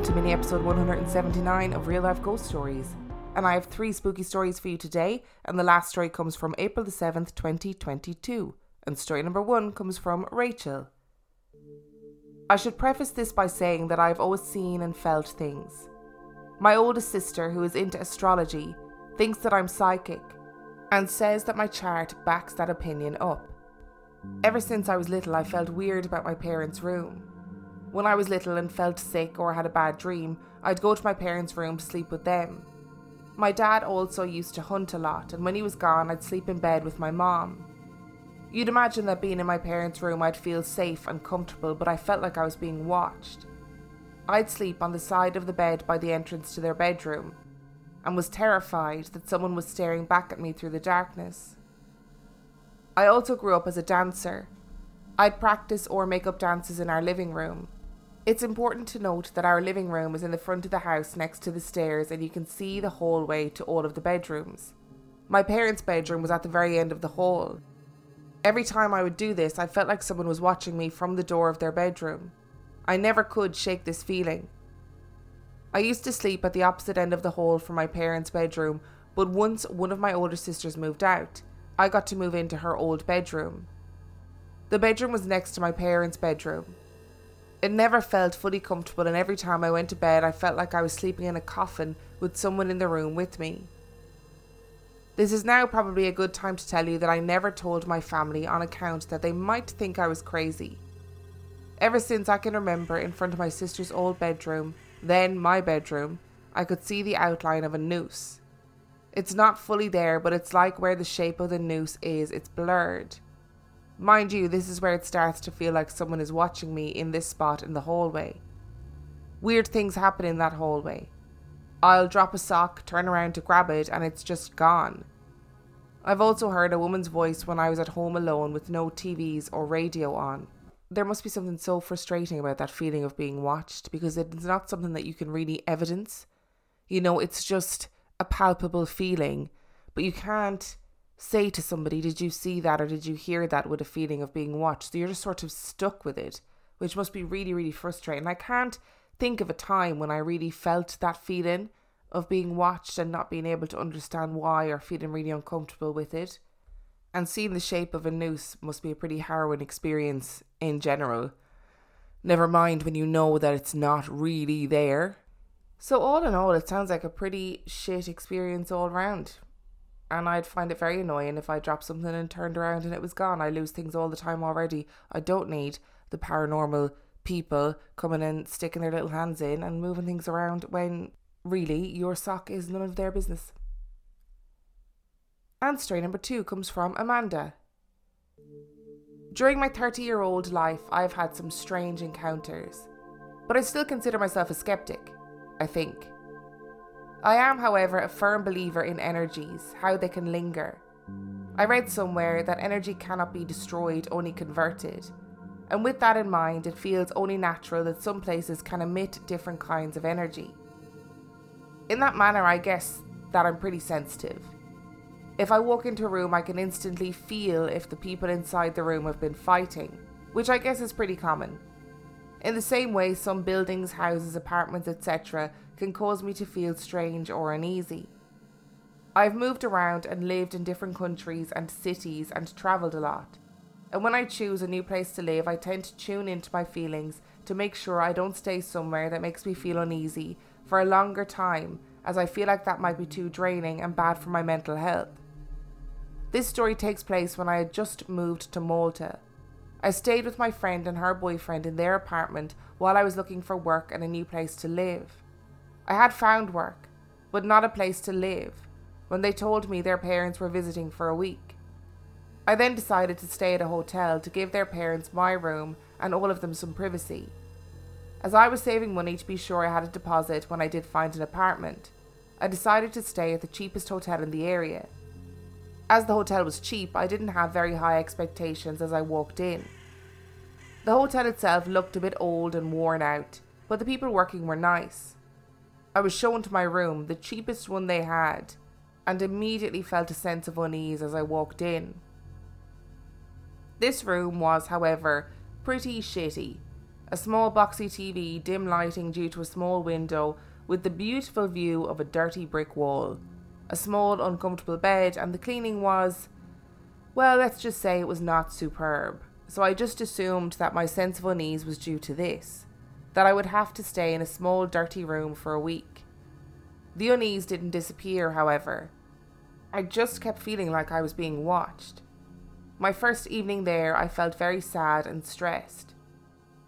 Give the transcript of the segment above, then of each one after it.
welcome to mini episode 179 of Real Life Ghost Stories. And I have three spooky stories for you today, and the last story comes from April the 7th, 2022. And story number one comes from Rachel. I should preface this by saying that I've always seen and felt things. My oldest sister, who is into astrology, thinks that I'm psychic and says that my chart backs that opinion up. Ever since I was little, I felt weird about my parents' room. When I was little and felt sick or had a bad dream, I'd go to my parents' room to sleep with them. My dad also used to hunt a lot, and when he was gone, I'd sleep in bed with my mom. You'd imagine that being in my parents' room, I'd feel safe and comfortable, but I felt like I was being watched. I'd sleep on the side of the bed by the entrance to their bedroom, and was terrified that someone was staring back at me through the darkness. I also grew up as a dancer. I'd practice or make up dances in our living room. It's important to note that our living room is in the front of the house next to the stairs, and you can see the hallway to all of the bedrooms. My parents' bedroom was at the very end of the hall. Every time I would do this, I felt like someone was watching me from the door of their bedroom. I never could shake this feeling. I used to sleep at the opposite end of the hall from my parents' bedroom, but once one of my older sisters moved out, I got to move into her old bedroom. The bedroom was next to my parents' bedroom. It never felt fully comfortable, and every time I went to bed, I felt like I was sleeping in a coffin with someone in the room with me. This is now probably a good time to tell you that I never told my family on account that they might think I was crazy. Ever since I can remember, in front of my sister's old bedroom, then my bedroom, I could see the outline of a noose. It's not fully there, but it's like where the shape of the noose is, it's blurred. Mind you, this is where it starts to feel like someone is watching me in this spot in the hallway. Weird things happen in that hallway. I'll drop a sock, turn around to grab it, and it's just gone. I've also heard a woman's voice when I was at home alone with no TVs or radio on there must be something so frustrating about that feeling of being watched because it's not something that you can really evidence. You know, it's just a palpable feeling, but you can't say to somebody, Did you see that or did you hear that with a feeling of being watched? So you're just sort of stuck with it, which must be really, really frustrating. I can't think of a time when I really felt that feeling of being watched and not being able to understand why or feeling really uncomfortable with it. And seeing the shape of a noose must be a pretty harrowing experience in general. Never mind when you know that it's not really there. So, all in all, it sounds like a pretty shit experience all round. And I'd find it very annoying if I dropped something and turned around and it was gone. I lose things all the time already. I don't need the paranormal people coming and sticking their little hands in and moving things around when really your sock is none of their business. And story number two comes from Amanda. During my 30 year old life, I've had some strange encounters, but I still consider myself a skeptic, I think. I am, however, a firm believer in energies, how they can linger. I read somewhere that energy cannot be destroyed, only converted. And with that in mind, it feels only natural that some places can emit different kinds of energy. In that manner, I guess that I'm pretty sensitive. If I walk into a room, I can instantly feel if the people inside the room have been fighting, which I guess is pretty common. In the same way, some buildings, houses, apartments, etc., can cause me to feel strange or uneasy. I've moved around and lived in different countries and cities and travelled a lot. And when I choose a new place to live, I tend to tune into my feelings to make sure I don't stay somewhere that makes me feel uneasy for a longer time, as I feel like that might be too draining and bad for my mental health. This story takes place when I had just moved to Malta. I stayed with my friend and her boyfriend in their apartment while I was looking for work and a new place to live. I had found work, but not a place to live, when they told me their parents were visiting for a week. I then decided to stay at a hotel to give their parents my room and all of them some privacy. As I was saving money to be sure I had a deposit when I did find an apartment, I decided to stay at the cheapest hotel in the area as the hotel was cheap, I didn't have very high expectations as I walked in. The hotel itself looked a bit old and worn out, but the people working were nice. I was shown to my room, the cheapest one they had, and immediately felt a sense of unease as I walked in. This room was, however, pretty shitty. A small boxy TV, dim lighting due to a small window, with the beautiful view of a dirty brick wall. A small, uncomfortable bed, and the cleaning was. Well, let's just say it was not superb. So I just assumed that my sense of unease was due to this that I would have to stay in a small, dirty room for a week. The unease didn't disappear, however. I just kept feeling like I was being watched. My first evening there, I felt very sad and stressed.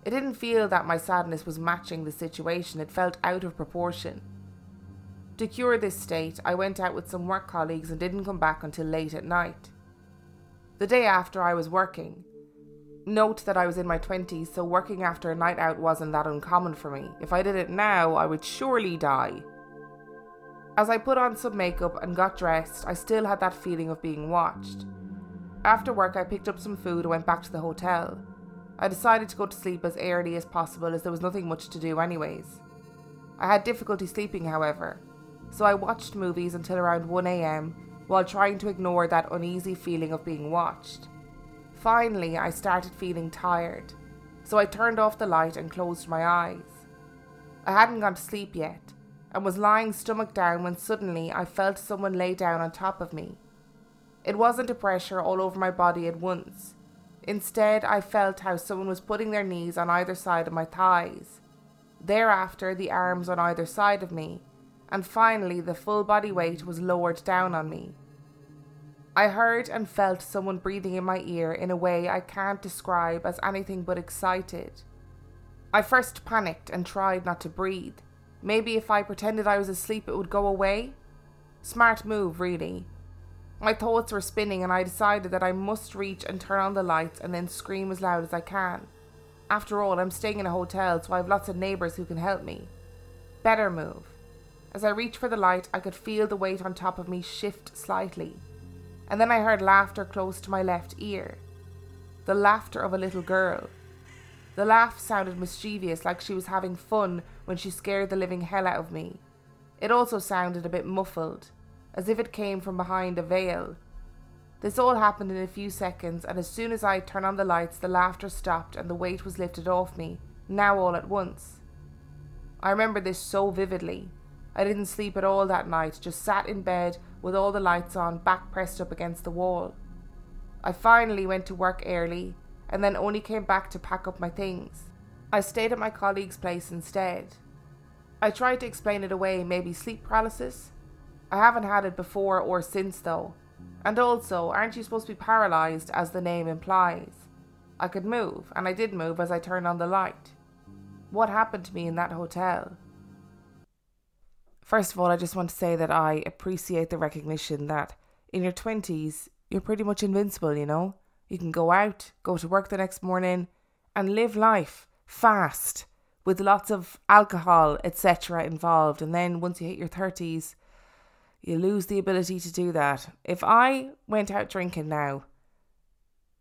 It didn't feel that my sadness was matching the situation, it felt out of proportion. To cure this state, I went out with some work colleagues and didn't come back until late at night. The day after, I was working. Note that I was in my 20s, so working after a night out wasn't that uncommon for me. If I did it now, I would surely die. As I put on some makeup and got dressed, I still had that feeling of being watched. After work, I picked up some food and went back to the hotel. I decided to go to sleep as early as possible as there was nothing much to do, anyways. I had difficulty sleeping, however, so I watched movies until around 1am while trying to ignore that uneasy feeling of being watched. Finally, I started feeling tired, so I turned off the light and closed my eyes. I hadn't gone to sleep yet and was lying stomach down when suddenly I felt someone lay down on top of me. It wasn't a pressure all over my body at once. Instead, I felt how someone was putting their knees on either side of my thighs. Thereafter, the arms on either side of me, and finally, the full body weight was lowered down on me. I heard and felt someone breathing in my ear in a way I can't describe as anything but excited. I first panicked and tried not to breathe, Maybe if I pretended I was asleep, it would go away? Smart move, really. My thoughts were spinning, and I decided that I must reach and turn on the lights and then scream as loud as I can. After all, I'm staying in a hotel, so I have lots of neighbours who can help me. Better move. As I reached for the light, I could feel the weight on top of me shift slightly. And then I heard laughter close to my left ear. The laughter of a little girl. The laugh sounded mischievous, like she was having fun when she scared the living hell out of me. It also sounded a bit muffled, as if it came from behind a veil. This all happened in a few seconds, and as soon as I turned on the lights, the laughter stopped and the weight was lifted off me, now all at once. I remember this so vividly. I didn't sleep at all that night, just sat in bed with all the lights on, back pressed up against the wall. I finally went to work early and then only came back to pack up my things. I stayed at my colleague's place instead. I tried to explain it away, maybe sleep paralysis. I haven't had it before or since though. And also, aren't you supposed to be paralysed as the name implies? I could move, and I did move as I turned on the light. What happened to me in that hotel? First of all, I just want to say that I appreciate the recognition that in your 20s, you're pretty much invincible, you know? You can go out, go to work the next morning, and live life fast with lots of alcohol, etc., involved. And then once you hit your 30s, you lose the ability to do that. If I went out drinking now,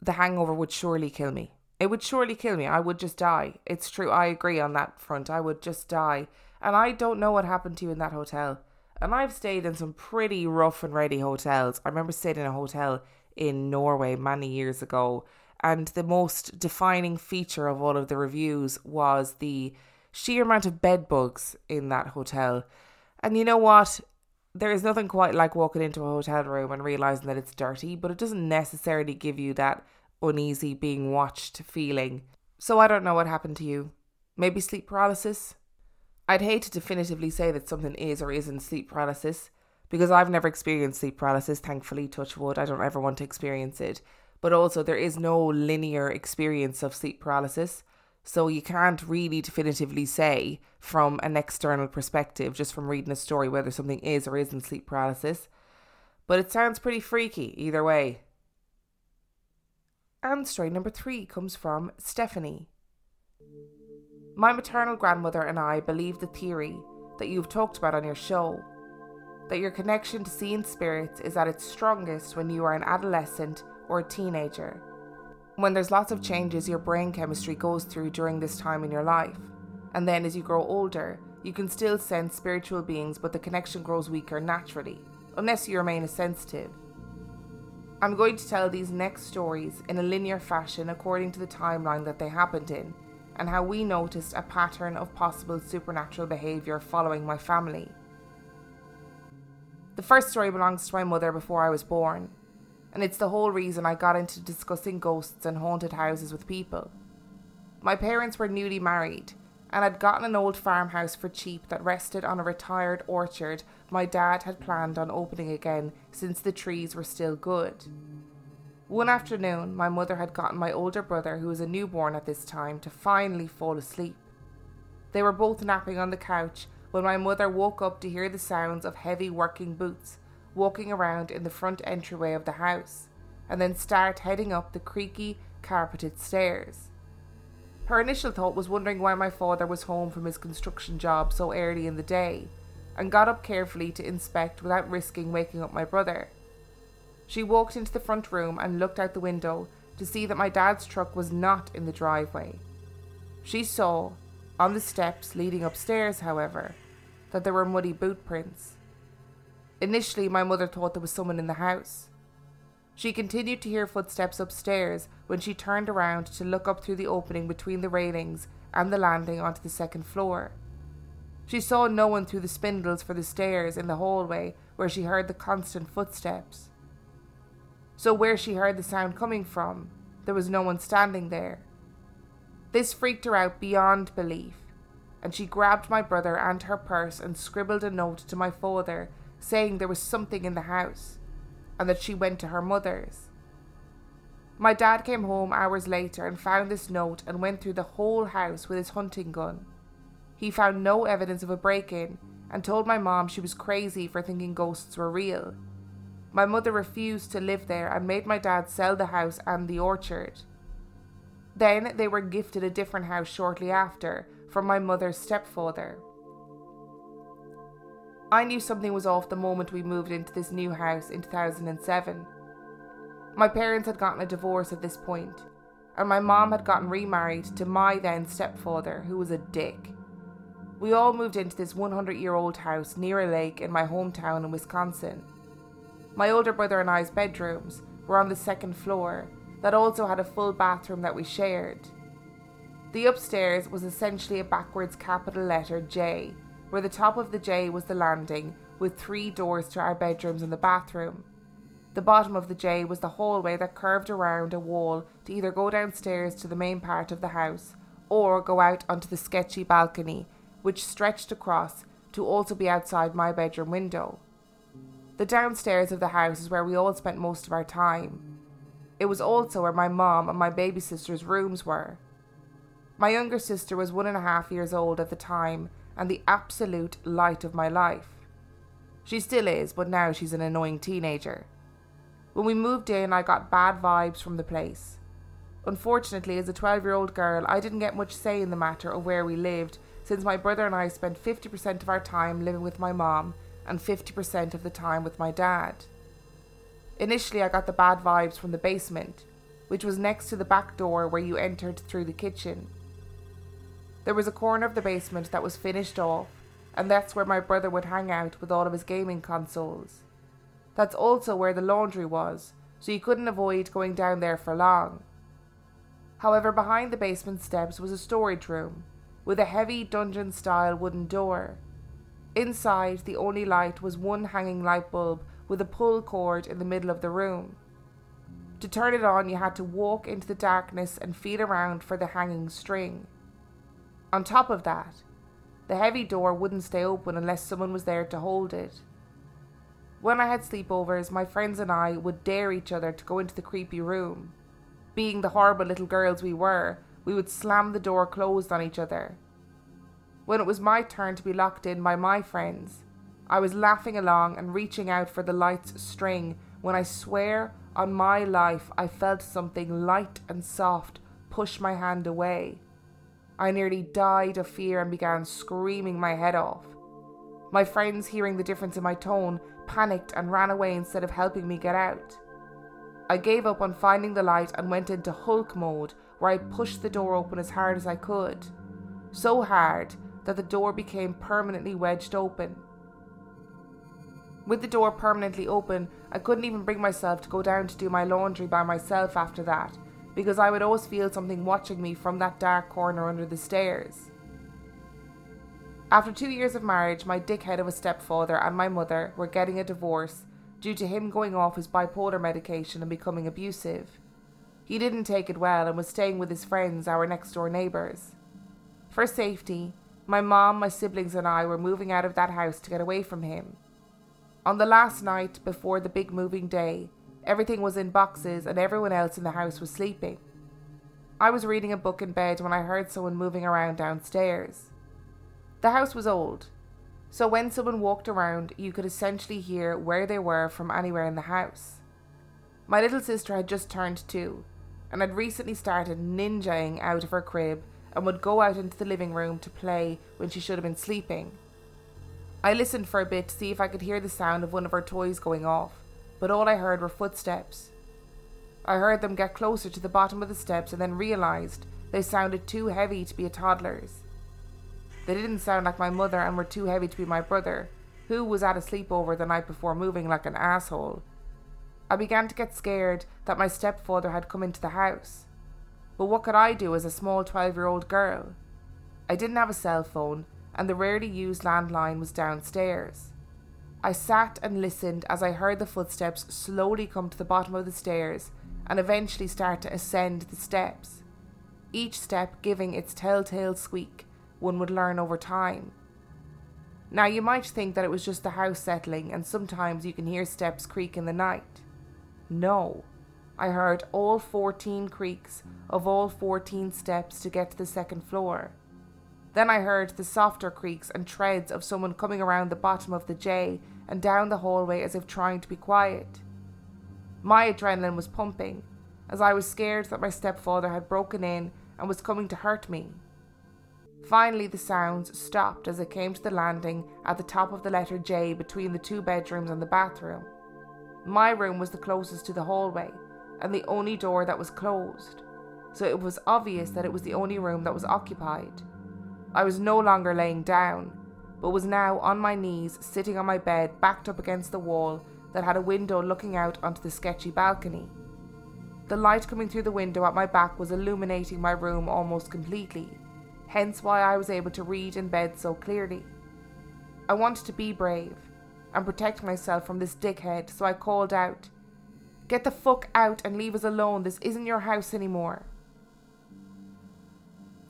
the hangover would surely kill me. It would surely kill me. I would just die. It's true. I agree on that front. I would just die. And I don't know what happened to you in that hotel. And I've stayed in some pretty rough and ready hotels. I remember staying in a hotel in Norway many years ago. And the most defining feature of all of the reviews was the sheer amount of bed bugs in that hotel. And you know what? There is nothing quite like walking into a hotel room and realizing that it's dirty, but it doesn't necessarily give you that uneasy being watched feeling. So I don't know what happened to you. Maybe sleep paralysis? I'd hate to definitively say that something is or isn't sleep paralysis because I've never experienced sleep paralysis, thankfully, touch wood. I don't ever want to experience it. But also, there is no linear experience of sleep paralysis. So you can't really definitively say from an external perspective, just from reading a story, whether something is or isn't sleep paralysis. But it sounds pretty freaky either way. And story number three comes from Stephanie. My maternal grandmother and I believe the theory that you've talked about on your show that your connection to seeing spirits is at its strongest when you are an adolescent or a teenager. When there's lots of changes your brain chemistry goes through during this time in your life. And then as you grow older, you can still sense spiritual beings, but the connection grows weaker naturally, unless you remain a sensitive. I'm going to tell these next stories in a linear fashion according to the timeline that they happened in, and how we noticed a pattern of possible supernatural behaviour following my family. The first story belongs to my mother before I was born, and it's the whole reason I got into discussing ghosts and haunted houses with people. My parents were newly married and had gotten an old farmhouse for cheap that rested on a retired orchard my dad had planned on opening again since the trees were still good. One afternoon, my mother had gotten my older brother, who was a newborn at this time, to finally fall asleep. They were both napping on the couch when my mother woke up to hear the sounds of heavy working boots walking around in the front entryway of the house, and then start heading up the creaky, carpeted stairs. Her initial thought was wondering why my father was home from his construction job so early in the day, and got up carefully to inspect without risking waking up my brother. She walked into the front room and looked out the window to see that my dad's truck was not in the driveway. She saw, on the steps leading upstairs, however, that there were muddy boot prints. Initially, my mother thought there was someone in the house. She continued to hear footsteps upstairs when she turned around to look up through the opening between the railings and the landing onto the second floor. She saw no one through the spindles for the stairs in the hallway where she heard the constant footsteps. So, where she heard the sound coming from, there was no one standing there. This freaked her out beyond belief, and she grabbed my brother and her purse and scribbled a note to my father saying there was something in the house and that she went to her mother's. My dad came home hours later and found this note and went through the whole house with his hunting gun. He found no evidence of a break in and told my mom she was crazy for thinking ghosts were real my mother refused to live there and made my dad sell the house and the orchard. Then they were gifted a different house shortly after from my mother's stepfather. I knew something was off the moment we moved into this new house in 2007. My parents had gotten a divorce at this point, and my mom had gotten remarried to my then stepfather, who was a dick. We all moved into this 100 year old house near a lake in my hometown in Wisconsin. My older brother and I's bedrooms were on the second floor, that also had a full bathroom that we shared. The upstairs was essentially a backwards capital letter J, where the top of the J was the landing, with three doors to our bedrooms and the bathroom. The bottom of the J was the hallway that curved around a wall to either go downstairs to the main part of the house or go out onto the sketchy balcony, which stretched across to also be outside my bedroom window. The downstairs of the house is where we all spent most of our time. It was also where my mom and my baby sister's rooms were. My younger sister was one and a half years old at the time and the absolute light of my life. She still is, but now she's an annoying teenager. When we moved in, I got bad vibes from the place. Unfortunately, as a 12 year old girl, I didn't get much say in the matter of where we lived, since my brother and I spent 50% of our time living with my mom and 50% of the time with my dad. Initially, I got the bad vibes from the basement, which was next to the back door where you entered through the kitchen. There was a corner of the basement that was finished off, and that's where my brother would hang out with all of his gaming consoles. That's also where the laundry was, so you couldn't avoid going down there for long. However, behind the basement steps was a storage room, with a heavy dungeon style wooden door Inside, the only light was one hanging light bulb with a pull cord in the middle of the room. To turn it on, you had to walk into the darkness and feel around for the hanging string. On top of that, the heavy door wouldn't stay open unless someone was there to hold it. When I had sleepovers, my friends and I would dare each other to go into the creepy room. Being the horrible little girls we were, we would slam the door closed on each other when it was my turn to be locked in by my friends. I was laughing along and reaching out for the light's string when I swear on my life I felt something light and soft push my hand away. I nearly died of fear and began screaming my head off. My friends, hearing the difference in my tone, panicked and ran away instead of helping me get out. I gave up on finding the light and went into Hulk mode, where I pushed the door open as hard as I could. So hard that the door became permanently wedged open. With the door permanently open, I couldn't even bring myself to go down to do my laundry by myself after that, because I would always feel something watching me from that dark corner under the stairs. After two years of marriage, my dickhead of a stepfather and my mother were getting a divorce due to him going off his bipolar medication and becoming abusive. He didn't take it well and was staying with his friends, our next door neighbours. For safety, my mom, my siblings, and I were moving out of that house to get away from him. On the last night before the big moving day, everything was in boxes and everyone else in the house was sleeping. I was reading a book in bed when I heard someone moving around downstairs. The house was old, so when someone walked around, you could essentially hear where they were from anywhere in the house. My little sister had just turned two and had recently started ninjaing out of her crib and would go out into the living room to play when she should have been sleeping. I listened for a bit to see if I could hear the sound of one of her toys going off, but all I heard were footsteps. I heard them get closer to the bottom of the steps and then realised they sounded too heavy to be a toddler's. They didn't sound like my mother and were too heavy to be my brother, who was at a sleepover the night before moving like an asshole. I began to get scared that my stepfather had come into the house. But what could I do as a small 12 year old girl? I didn't have a cell phone, and the rarely used landline was downstairs. I sat and listened as I heard the footsteps slowly come to the bottom of the stairs and eventually start to ascend the steps, each step giving its telltale squeak one would learn over time. Now, you might think that it was just the house settling, and sometimes you can hear steps creak in the night. No, I heard all 14 creaks of all 14 steps to get to the second floor. Then I heard the softer creaks and treads of someone coming around the bottom of the J and down the hallway as if trying to be quiet. My adrenaline was pumping, as I was scared that my stepfather had broken in and was coming to hurt me. Finally, the sounds stopped as it came to the landing at the top of the letter J between the two bedrooms and the bathroom. My room was the closest to the hallway, and the only door that was closed, so it was obvious that it was the only room that was occupied. I was no longer laying down, but was now on my knees, sitting on my bed, backed up against the wall that had a window looking out onto the sketchy balcony. The light coming through the window at my back was illuminating my room almost completely, hence why I was able to read in bed so clearly. I wanted to be brave and protect myself from this dickhead, so I called out, Get the fuck out and leave us alone, this isn't your house anymore.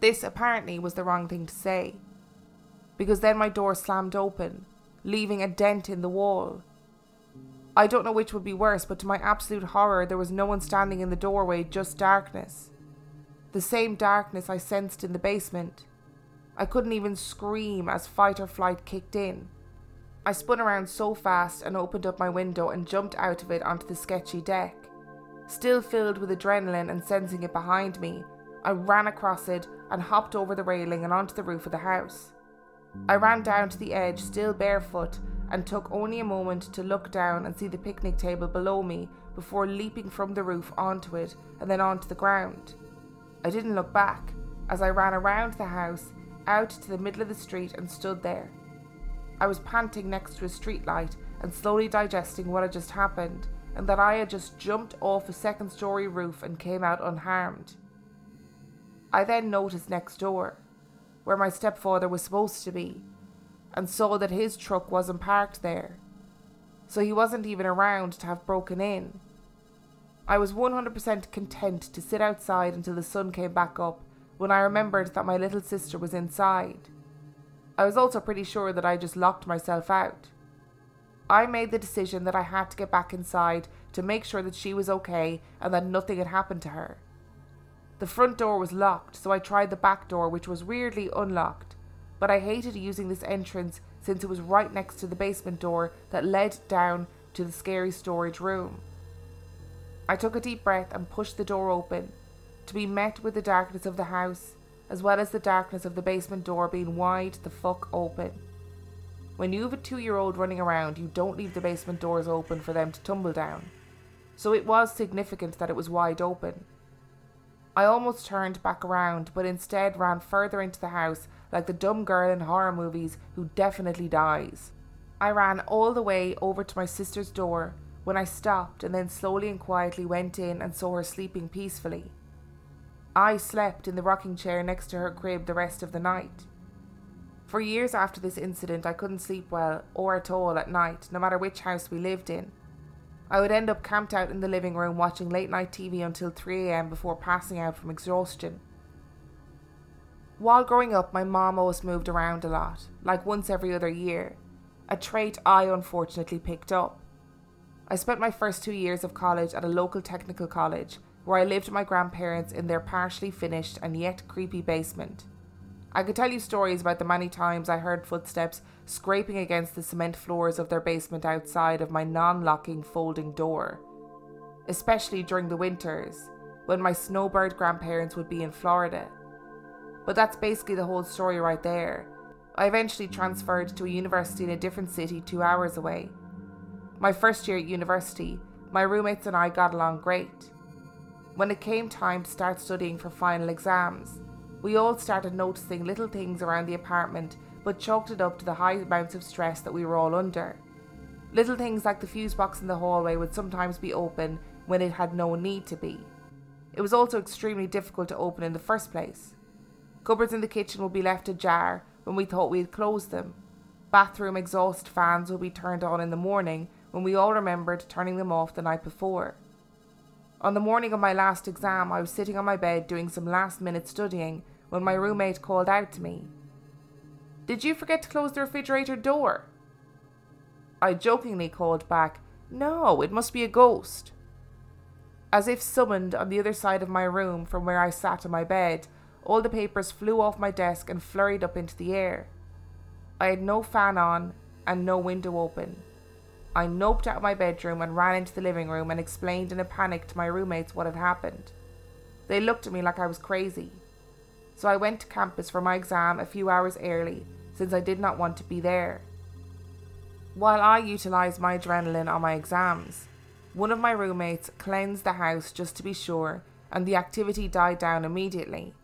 This apparently was the wrong thing to say, because then my door slammed open, leaving a dent in the wall. I don't know which would be worse, but to my absolute horror, there was no one standing in the doorway, just darkness. The same darkness I sensed in the basement. I couldn't even scream as fight or flight kicked in. I spun around so fast and opened up my window and jumped out of it onto the sketchy deck. Still filled with adrenaline and sensing it behind me, I ran across it and hopped over the railing and onto the roof of the house. I ran down to the edge, still barefoot, and took only a moment to look down and see the picnic table below me before leaping from the roof onto it and then onto the ground. I didn't look back as I ran around the house, out to the middle of the street, and stood there. I was panting next to a streetlight and slowly digesting what had just happened and that I had just jumped off a second story roof and came out unharmed. I then noticed next door, where my stepfather was supposed to be, and saw that his truck wasn't parked there. So he wasn't even around to have broken in. I was 100% content to sit outside until the sun came back up when I remembered that my little sister was inside. I was also pretty sure that I just locked myself out. I made the decision that I had to get back inside to make sure that she was okay and that nothing had happened to her. The front door was locked, so I tried the back door, which was weirdly unlocked. But I hated using this entrance since it was right next to the basement door that led down to the scary storage room. I took a deep breath and pushed the door open, to be met with the darkness of the house, as well as the darkness of the basement door being wide the fuck open. When you have a two year old running around, you don't leave the basement doors open for them to tumble down. So it was significant that it was wide open. I almost turned back around, but instead ran further into the house like the dumb girl in horror movies who definitely dies. I ran all the way over to my sister's door when I stopped and then slowly and quietly went in and saw her sleeping peacefully, I slept in the rocking chair next to her crib the rest of the night. For years after this incident, I couldn't sleep well or at all at night, no matter which house we lived in. I would end up camped out in the living room watching late night TV until 3am before passing out from exhaustion. While growing up, my mom always moved around a lot, like once every other year, a trait I unfortunately picked up. I spent my first two years of college at a local technical college where I lived with my grandparents in their partially finished and yet creepy basement. I could tell you stories about the many times I heard footsteps scraping against the cement floors of their basement outside of my non locking folding door. Especially during the winters, when my snowbird grandparents would be in Florida. But that's basically the whole story right there. I eventually transferred to a university in a different city two hours away. My first year at university, my roommates and I got along great. When it came time to start studying for final exams, we all started noticing little things around the apartment, but chalked it up to the high amounts of stress that we were all under. Little things like the fuse box in the hallway would sometimes be open when it had no need to be. It was also extremely difficult to open in the first place. Cupboards in the kitchen would be left ajar when we thought we had closed them. Bathroom exhaust fans would be turned on in the morning when we all remembered turning them off the night before. On the morning of my last exam, I was sitting on my bed doing some last minute studying when my roommate called out to me. Did you forget to close the refrigerator door? I jokingly called back, No, it must be a ghost. As if summoned on the other side of my room from where I sat on my bed, all the papers flew off my desk and flurried up into the air. I had no fan on and no window open. I noped out of my bedroom and ran into the living room and explained in a panic to my roommates what had happened. They looked at me like I was crazy so I went to campus for my exam a few hours early since I did not want to be there. While I utilised my adrenaline on my exams, one of my roommates cleansed the house just to be sure, and the activity died down immediately.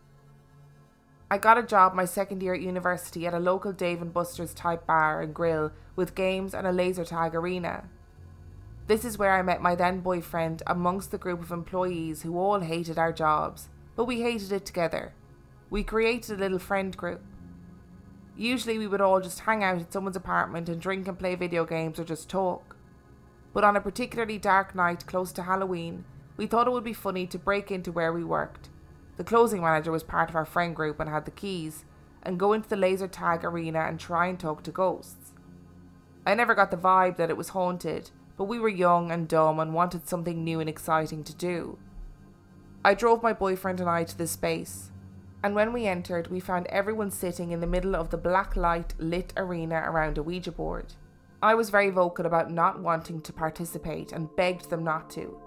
I got a job my second year at university at a local Dave and Buster's type bar and grill with games and a laser tag arena. This is where I met my then boyfriend amongst the group of employees who all hated our jobs, but we hated it together we created a little friend group. Usually, we would all just hang out at someone's apartment and drink and play video games or just talk. But on a particularly dark night close to Halloween, we thought it would be funny to break into where we worked. The closing manager was part of our friend group and had the keys, and go into the laser tag arena and try and talk to ghosts. I never got the vibe that it was haunted, but we were young and dumb and wanted something new and exciting to do. I drove my boyfriend and I to this space, and when we entered, we found everyone sitting in the middle of the black light lit arena around a Ouija board. I was very vocal about not wanting to participate and begged them not to.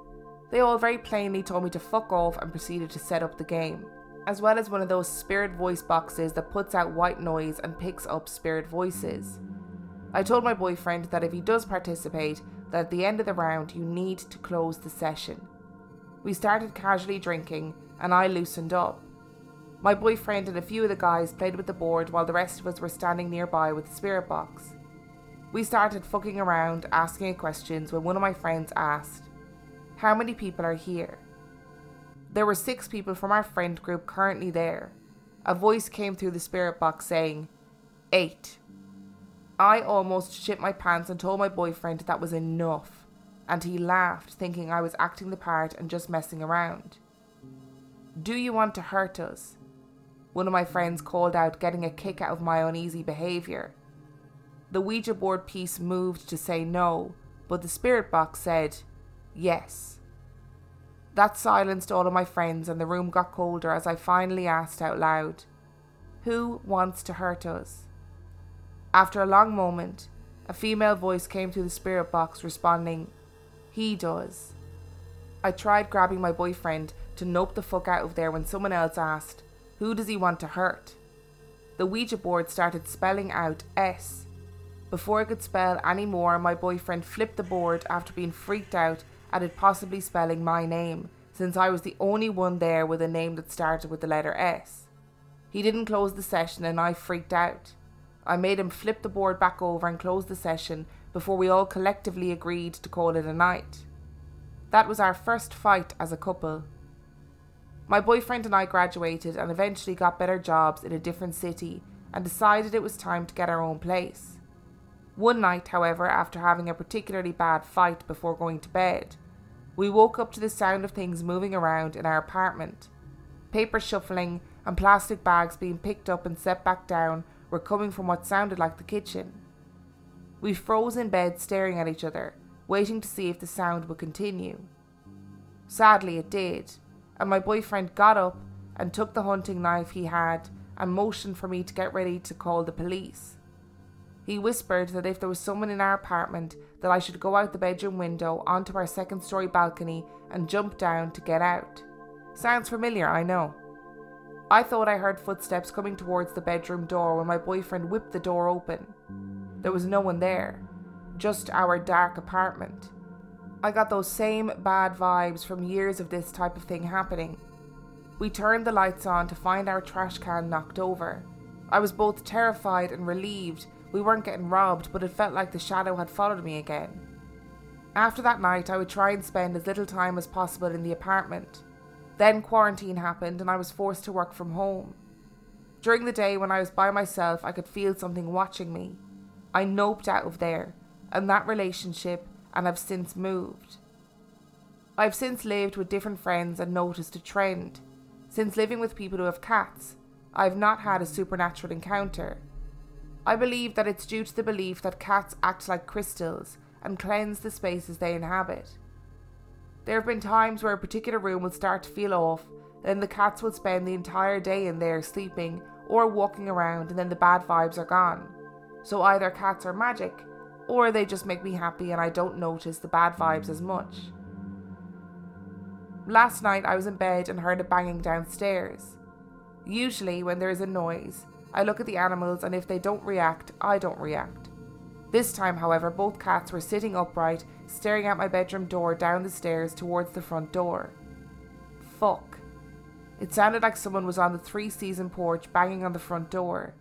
They all very plainly told me to fuck off and proceeded to set up the game, as well as one of those spirit voice boxes that puts out white noise and picks up spirit voices. I told my boyfriend that if he does participate, that at the end of the round you need to close the session. We started casually drinking and I loosened up. My boyfriend and a few of the guys played with the board while the rest of us were standing nearby with the spirit box. We started fucking around, asking questions when one of my friends asked, How many people are here? There were six people from our friend group currently there. A voice came through the spirit box saying, Eight. I almost shit my pants and told my boyfriend that was enough, and he laughed, thinking I was acting the part and just messing around. Do you want to hurt us? One of my friends called out, getting a kick out of my uneasy behaviour. The Ouija board piece moved to say no, but the spirit box said yes. That silenced all of my friends, and the room got colder as I finally asked out loud, Who wants to hurt us? After a long moment, a female voice came through the spirit box responding, He does. I tried grabbing my boyfriend to nope the fuck out of there when someone else asked, who does he want to hurt? The Ouija board started spelling out S. Before I could spell any more, my boyfriend flipped the board after being freaked out at it possibly spelling my name, since I was the only one there with a name that started with the letter S. He didn't close the session and I freaked out. I made him flip the board back over and close the session before we all collectively agreed to call it a night. That was our first fight as a couple. My boyfriend and I graduated and eventually got better jobs in a different city and decided it was time to get our own place. One night, however, after having a particularly bad fight before going to bed, we woke up to the sound of things moving around in our apartment. Paper shuffling and plastic bags being picked up and set back down were coming from what sounded like the kitchen. We froze in bed staring at each other, waiting to see if the sound would continue. Sadly, it did, and my boyfriend got up and took the hunting knife he had and motioned for me to get ready to call the police. He whispered that if there was someone in our apartment, that I should go out the bedroom window onto our second story balcony and jump down to get out. Sounds familiar, I know. I thought I heard footsteps coming towards the bedroom door when my boyfriend whipped the door open. There was no one there, just our dark apartment. I got those same bad vibes from years of this type of thing happening. We turned the lights on to find our trash can knocked over. I was both terrified and relieved we weren't getting robbed, but it felt like the shadow had followed me again. After that night, I would try and spend as little time as possible in the apartment. Then quarantine happened and I was forced to work from home. During the day, when I was by myself, I could feel something watching me. I noped out of there, and that relationship, and have since moved. I've since lived with different friends and noticed a trend. Since living with people who have cats, I've not had a supernatural encounter. I believe that it's due to the belief that cats act like crystals and cleanse the spaces they inhabit. There have been times where a particular room will start to feel off, and then the cats will spend the entire day in there sleeping or walking around, and then the bad vibes are gone. So either cats are magic, or they just make me happy and I don't notice the bad vibes as much. Last night I was in bed and heard a banging downstairs. Usually, when there is a noise, I look at the animals, and if they don't react, I don't react. This time, however, both cats were sitting upright, staring at my bedroom door down the stairs towards the front door. Fuck. It sounded like someone was on the three season porch banging on the front door.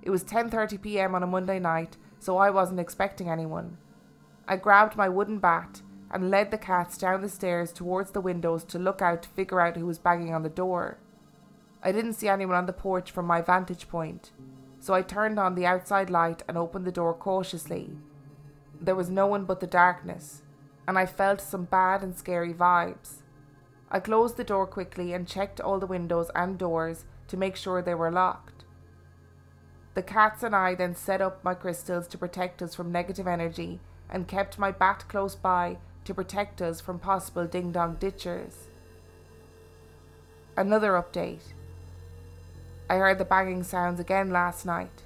It was 10:30 p.m. on a Monday night, so I wasn't expecting anyone. I grabbed my wooden bat and led the cats down the stairs towards the windows to look out to figure out who was banging on the door. I didn't see anyone on the porch from my vantage point, so I turned on the outside light and opened the door cautiously. There was no one but the darkness, and I felt some bad and scary vibes. I closed the door quickly and checked all the windows and doors to make sure they were locked. The cats and I then set up my crystals to protect us from negative energy and kept my bat close by to protect us from possible ding dong ditchers. Another update. I heard the banging sounds again last night.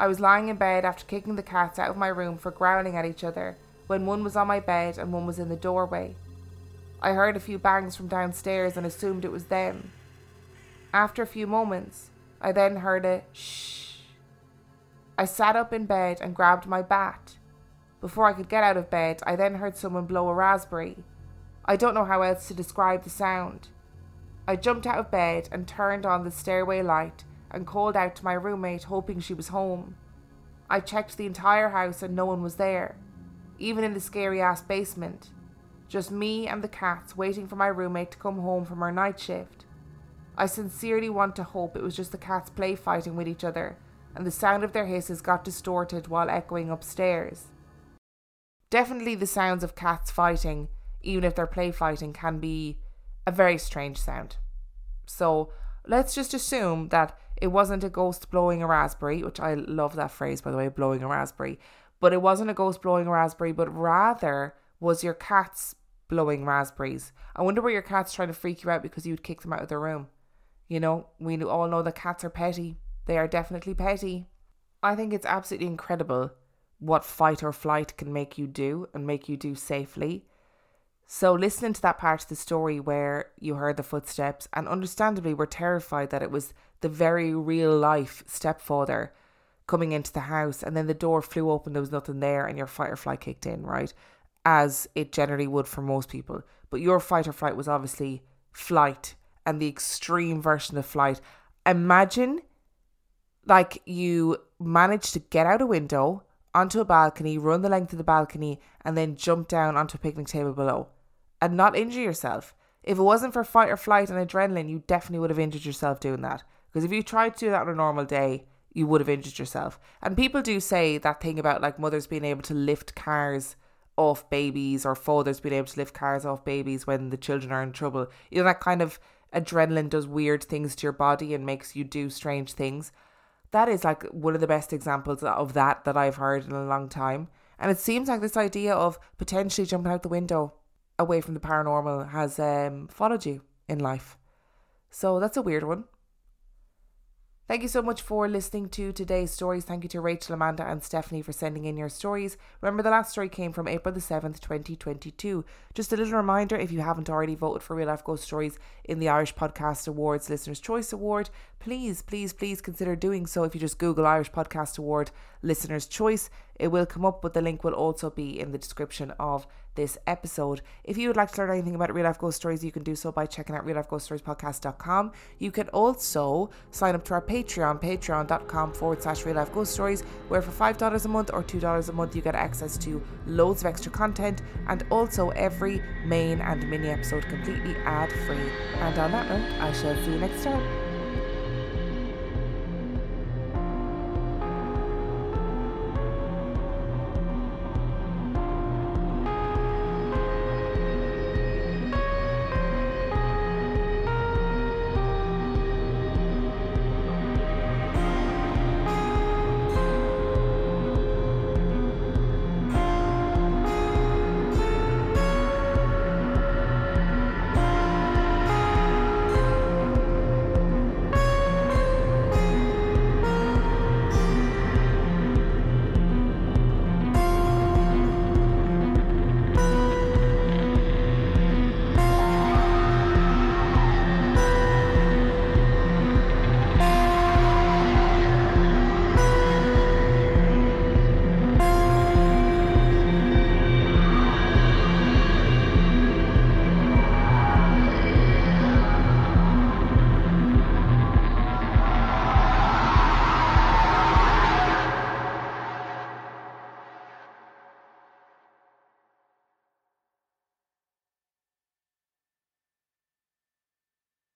I was lying in bed after kicking the cats out of my room for growling at each other when one was on my bed and one was in the doorway. I heard a few bangs from downstairs and assumed it was them. After a few moments, I then heard a shh. I sat up in bed and grabbed my bat. Before I could get out of bed, I then heard someone blow a raspberry. I don't know how else to describe the sound. I jumped out of bed and turned on the stairway light and called out to my roommate, hoping she was home. I checked the entire house and no one was there, even in the scary ass basement. Just me and the cats waiting for my roommate to come home from her night shift. I sincerely want to hope it was just the cats play fighting with each other, and the sound of their hisses got distorted while echoing upstairs. Definitely the sounds of cats fighting, even if they're play fighting, can be a very strange sound. So let's just assume that it wasn't a ghost blowing a raspberry, which I love that phrase, by the way, blowing a raspberry. But it wasn't a ghost blowing a raspberry, but rather was your cat's blowing raspberries. I wonder where your cat's trying to freak you out because you'd kick them out of their room. You know, we all know that cats are petty. They are definitely petty. I think it's absolutely incredible what fight or flight can make you do and make you do safely. So, listening to that part of the story where you heard the footsteps, and understandably were terrified that it was the very real life stepfather coming into the house, and then the door flew open, there was nothing there, and your fight or flight kicked in, right? As it generally would for most people. But your fight or flight was obviously flight and the extreme version of flight. Imagine like you managed to get out a window onto a balcony, run the length of the balcony, and then jump down onto a picnic table below and not injure yourself. If it wasn't for fight or flight and adrenaline, you definitely would have injured yourself doing that. Because if you tried to do that on a normal day, you would have injured yourself. And people do say that thing about like mothers being able to lift cars off babies or fathers being able to lift cars off babies when the children are in trouble. You know, that kind of adrenaline does weird things to your body and makes you do strange things. That is like one of the best examples of that that I've heard in a long time. And it seems like this idea of potentially jumping out the window away from the paranormal has um, followed you in life. So that's a weird one. Thank you so much for listening to today's stories. Thank you to Rachel, Amanda, and Stephanie for sending in your stories. Remember, the last story came from April the 7th, 2022. Just a little reminder if you haven't already voted for Real Life Ghost Stories in the Irish Podcast Awards Listener's Choice Award, please, please, please consider doing so. If you just Google Irish Podcast Award Listener's Choice, it will come up, but the link will also be in the description of this episode. If you would like to learn anything about real life ghost stories, you can do so by checking out reallifeghoststoriespodcast.com. You can also sign up to our Patreon, patreon.com forward slash real life ghost stories, where for $5 a month or $2 a month, you get access to loads of extra content and also every main and mini episode completely ad free. And on that note, I shall see you next time.